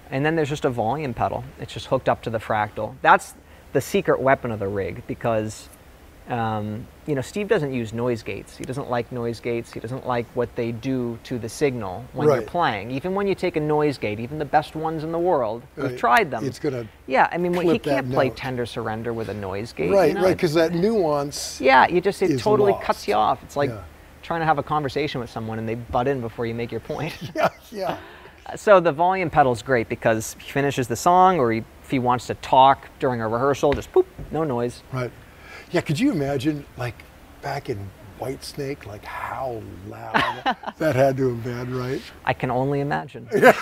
S3: And then there's just a volume pedal. It's just hooked up to the fractal. That's the secret weapon of the rig because, um, you know, Steve doesn't use noise gates. He doesn't like noise gates. He doesn't like what they do to the signal when you're playing. Even when you take a noise gate, even the best ones in the world,
S2: Right.
S3: we've tried them.
S2: It's gonna
S3: yeah, I mean, he can't play
S2: note.
S3: tender surrender with a noise gate.
S2: right,
S3: you know?
S2: right, because that nuance.
S3: Yeah, you just it totally
S2: lost.
S3: cuts you off. It's like
S2: Yeah.
S3: trying to have a conversation with someone and they butt in before you make your point. [laughs]
S2: Yeah, yeah.
S3: so the volume pedal's great because he finishes the song or he, if he wants to talk during a rehearsal, just poop, no noise.
S2: Right. Yeah, could you imagine, like, back in Whitesnake, like how loud [laughs] that had to have been, right?
S3: I can only imagine. [laughs]
S2: yeah.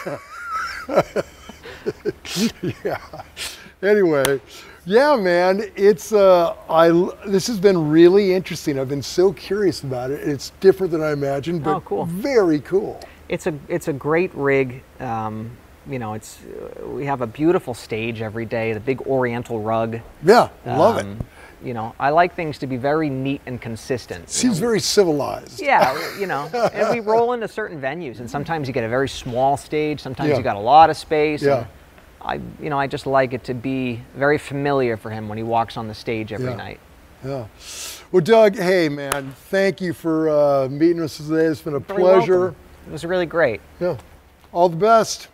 S2: yeah. Anyway, yeah, man, it's uh, I. This has been really interesting. I've been so curious about it. It's different than I imagined, but
S3: Oh, cool.
S2: very cool.
S3: It's a it's a great rig. Um, you know, it's we have a beautiful stage every day. The big Oriental rug.
S2: Yeah, love it.
S3: You know, I like things to be very neat and consistent. you
S2: Seems
S3: know.
S2: very civilized.
S3: Yeah, you know, and we [laughs] roll into certain venues, and sometimes you get a very small stage, sometimes
S2: Yeah.
S3: you got a lot of space.
S2: Yeah.
S3: and I, you know, I just like it to be very familiar for him when he walks on the stage every
S2: Yeah.
S3: night.
S2: Yeah. Well, Doug, hey, man, thank you for uh, meeting us today. It's been a
S3: Very
S2: pleasure.
S3: welcome. It was really great.
S2: Yeah. All the best.